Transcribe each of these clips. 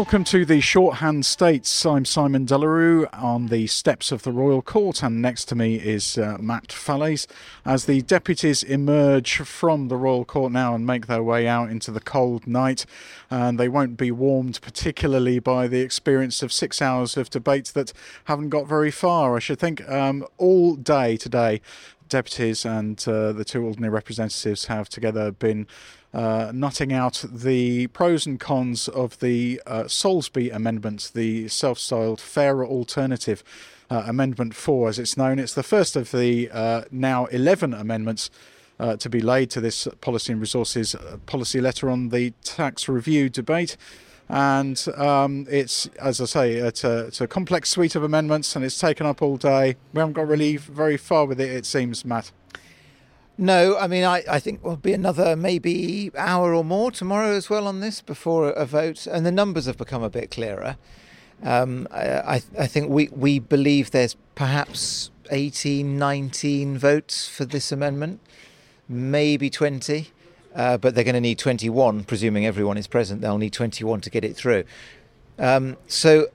Welcome to the Shorthand States. I'm Simon Delarue on the steps of the Royal Court, and next to me is uh, Matt Fallaize. As the deputies emerge from the Royal Court now and make their way out into the cold night, and they won't be warmed particularly by the experience of six hours of debate that haven't got very far. I should think um, all day today, deputies and uh, the two ordinary representatives have together been uh, nutting out the pros and cons of the uh, Soulsby Amendment, the self styled fairer alternative. Uh, amendment 4, as it's known. It's the first of the uh, now 11 amendments uh, to be laid to this Policy and Resources policy letter on the tax review debate. And um, it's, as I say, it's a, it's a, complex suite of amendments and it's taken up all day. We haven't got really very far with it, it seems, Matt. No, I mean, I, I think will be another maybe hour or more tomorrow as well on this before a vote, and the numbers have become a bit clearer. Um, I, I think we, we believe there's perhaps 18, 19 votes for this amendment, maybe 20, uh, but they're going to need 21, presuming everyone is present. They'll need 21 to get it through. Um, so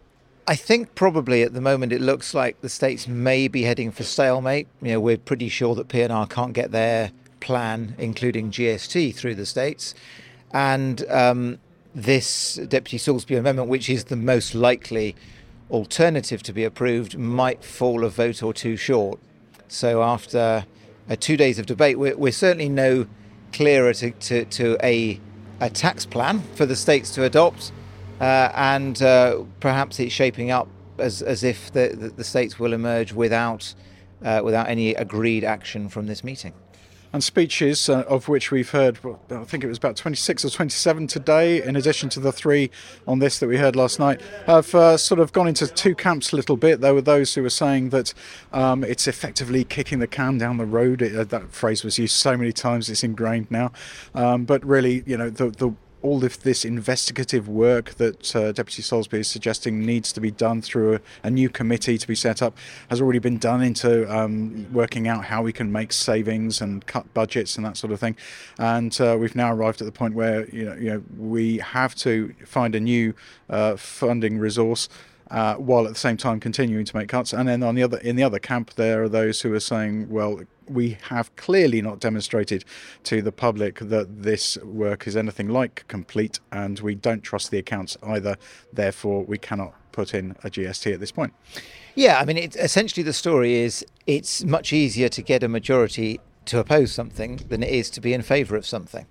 I think probably at the moment it looks like the states may be heading for stalemate. You know, we're pretty sure that PNR can't get their plan, including GST, through the states, and um, this Deputy Soulsby amendment, which is the most likely alternative to be approved, might fall a vote or two short. So after uh, two days of debate, we're, we're certainly no clearer to, to, to a a tax plan for the states to adopt uh, and uh, perhaps it's shaping up as, as if the, the, the states will emerge without, uh, without any agreed action from this meeting. And speeches, uh, of which we've heard, I think it was about 26 or 27 today, in addition to the three on this that we heard last night, have uh, sort of gone into two camps a little bit. There were those who were saying that um, it's effectively kicking the can down the road. It, uh, that phrase was used so many times, it's ingrained now. Um, but really, you know, the, the all of this investigative work that uh, Deputy Soulsby is suggesting needs to be done through a, a, new committee to be set up has already been done into um, working out how we can make savings and cut budgets and that sort of thing. And uh, we've now arrived at the point where you know, you know we have to find a new uh, funding resource. Uh, while at the same time continuing to make cuts. And then on the other in the other camp, there are those who are saying, well, we have clearly not demonstrated to the public that this work is anything like complete, and we don't trust the accounts either. Therefore, we cannot put in a GST at this point. Yeah, I mean, it, essentially the story is it's much easier to get a majority to oppose something than it is to be in favour of something.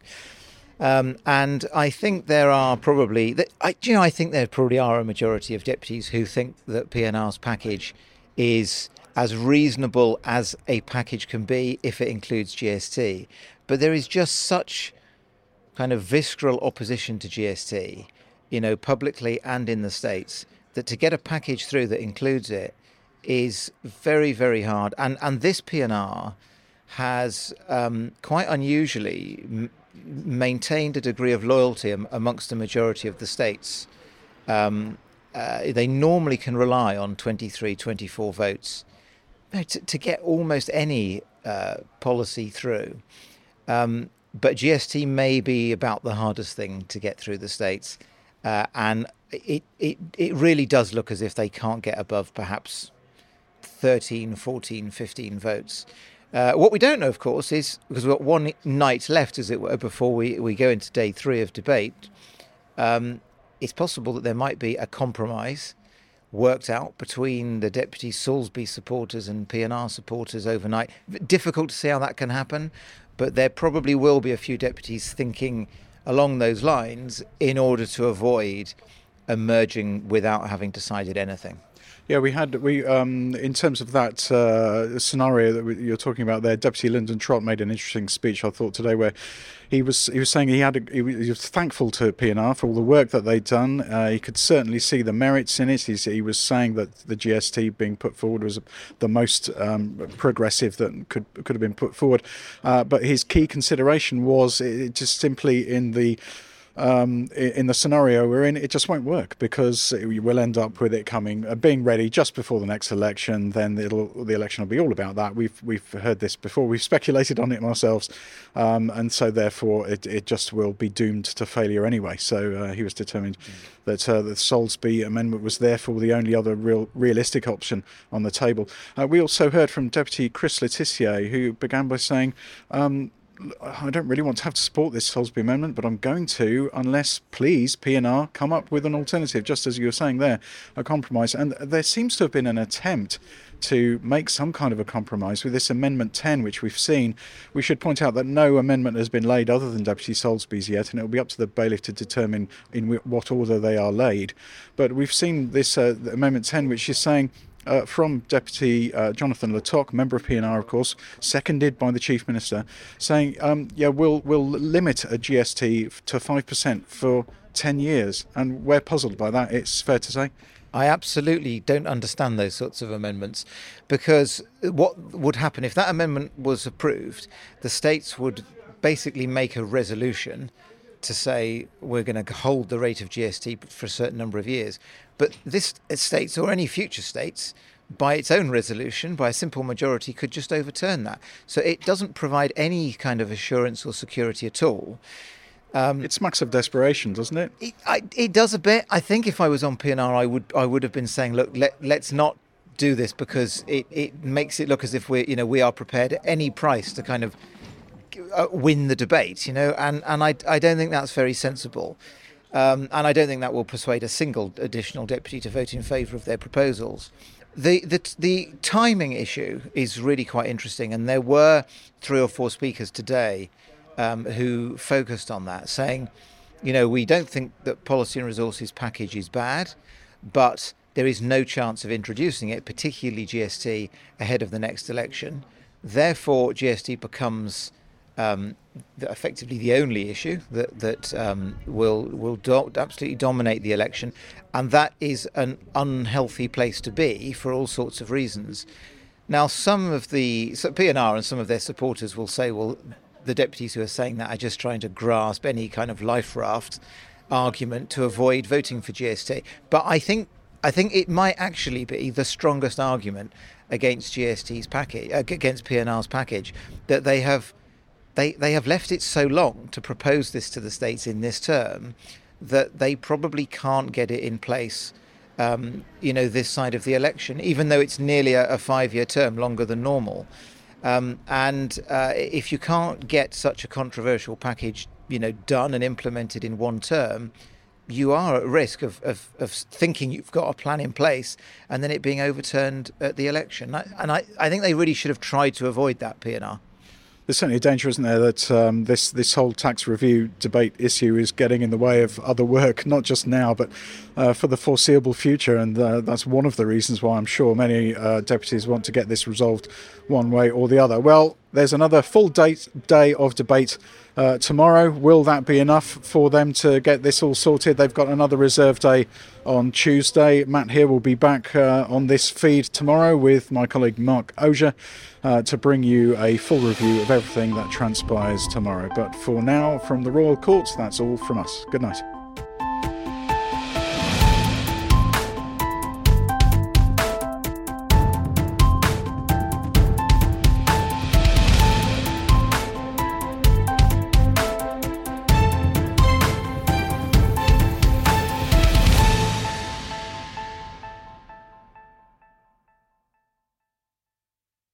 Um, and I think there are probably, I, you know, I think there probably are a majority of deputies who think that PNR's package is as reasonable as a package can be if it includes GST. But there is just such kind of visceral opposition to GST, you know, publicly and in the States, that to get a package through that includes it is very, very hard. And, and this PNR has um, quite unusually m- maintained a degree of loyalty am- amongst the majority of the states. Um, uh, they normally can rely on 23, 24 votes no, to, to get almost any uh, policy through. Um, but GST may be about the hardest thing to get through the states. Uh, and it, it, it really does look as if they can't get above perhaps 13, 14, 15 votes. Uh, what we don't know, of course, is because we've got one night left, as it were, before we, we go into day three of debate, um, it's possible that there might be a compromise worked out between the Deputy Soulsby supporters and PNR supporters overnight. Difficult to see how that can happen, but there probably will be a few deputies thinking along those lines in order to avoid emerging without having decided anything. Yeah, we had we um, in terms of that uh, scenario that we, you're talking about there. Deputy Lyndon Trott made an interesting speech I thought today, where he was he was saying he had a, he was thankful to PNR for all the work that they'd done. Uh, he could certainly see the merits in it. He's, he was saying that the GST being put forward was the most um, progressive that could could have been put forward. Uh, but his key consideration was it just simply in the um, in the scenario we're in, it just won't work because we will end up with it coming, uh, being ready just before the next election. Then the election will be all about that. We've we've heard this before. We've speculated on it ourselves, um, and so therefore it, it just will be doomed to failure anyway. So uh, he was determined that uh, the Soulsby amendment was therefore the only other real realistic option on the table. Uh, we also heard from Deputy Chris Le Tissier, who began by saying. Um, I don't really want to have to support this Soulsby amendment, but I'm going to unless, please, PNR come up with an alternative, just as you were saying there, a compromise. And there seems to have been an attempt to make some kind of a compromise with this Amendment 10, which we've seen. We should point out that no amendment has been laid other than Deputy Soulsby's yet, and it will be up to the bailiff to determine in what order they are laid. But we've seen this uh, Amendment 10, which is saying uh, from Deputy uh, Jonathan Le Tocq, member of PNR, of course, seconded by the Chief Minister, saying, um, "Yeah, we'll we'll limit a GST to five percent for ten years," and we're puzzled by that. It's fair to say. I absolutely don't understand those sorts of amendments because what would happen if that amendment was approved? The states would basically make a resolution to say we're going to hold the rate of GST for a certain number of years. But this states or any future states, by its own resolution, by a simple majority, could just overturn that. So it doesn't provide any kind of assurance or security at all. Um, it smacks of desperation, doesn't it? It, I, it does a bit. I think if I was on PNR, I would I would have been saying, look, let, let's not do this because it, it makes it look as if we're you know we are prepared at any price to kind of uh, win the debate, you know, and and I I don't think that's very sensible. Um, and I don't think that will persuade a single additional deputy to vote in favour of their proposals. The, the, the timing issue is really quite interesting, and there were three or four speakers today um, who focused on that, saying, you know, we don't think that policy and resources package is bad, but there is no chance of introducing it, particularly GST, ahead of the next election. Therefore, GST becomes um, effectively the only issue that that um, will will do- absolutely dominate the election, and that is an unhealthy place to be for all sorts of reasons. Now, some of the so PNR and some of their supporters will say, well, the deputies who are saying that are just trying to grasp any kind of life raft argument to avoid voting for GST. But I think I think it might actually be the strongest argument against GST's package, against PNR's package, that they have they, they have left it so long to propose this to the states in this term that they probably can't get it in place, um, you know, this side of the election, even though it's nearly a, a five-year term, longer than normal. Um, and uh, if you can't get such a controversial package, you know, done and implemented in one term, you are at risk of, of, of thinking you've got a plan in place and then it being overturned at the election. And I, I think they really should have tried to avoid that, PNR there's certainly a danger, isn't there, that um, this this whole tax review debate issue is getting in the way of other work, not just now, but uh, for the foreseeable future. And uh, that's one of the reasons why I'm sure many uh, deputies want to get this resolved one way or the other. Well, there's another full date, day of debate uh, tomorrow. Will that be enough for them to get this all sorted? They've got another reserve day on Tuesday. Matt here will be back uh, on this feed tomorrow with my colleague Mark Osier uh, to bring you a full review of everything that transpires tomorrow. But for now, from the Royal Courts, that's all from us. Good night.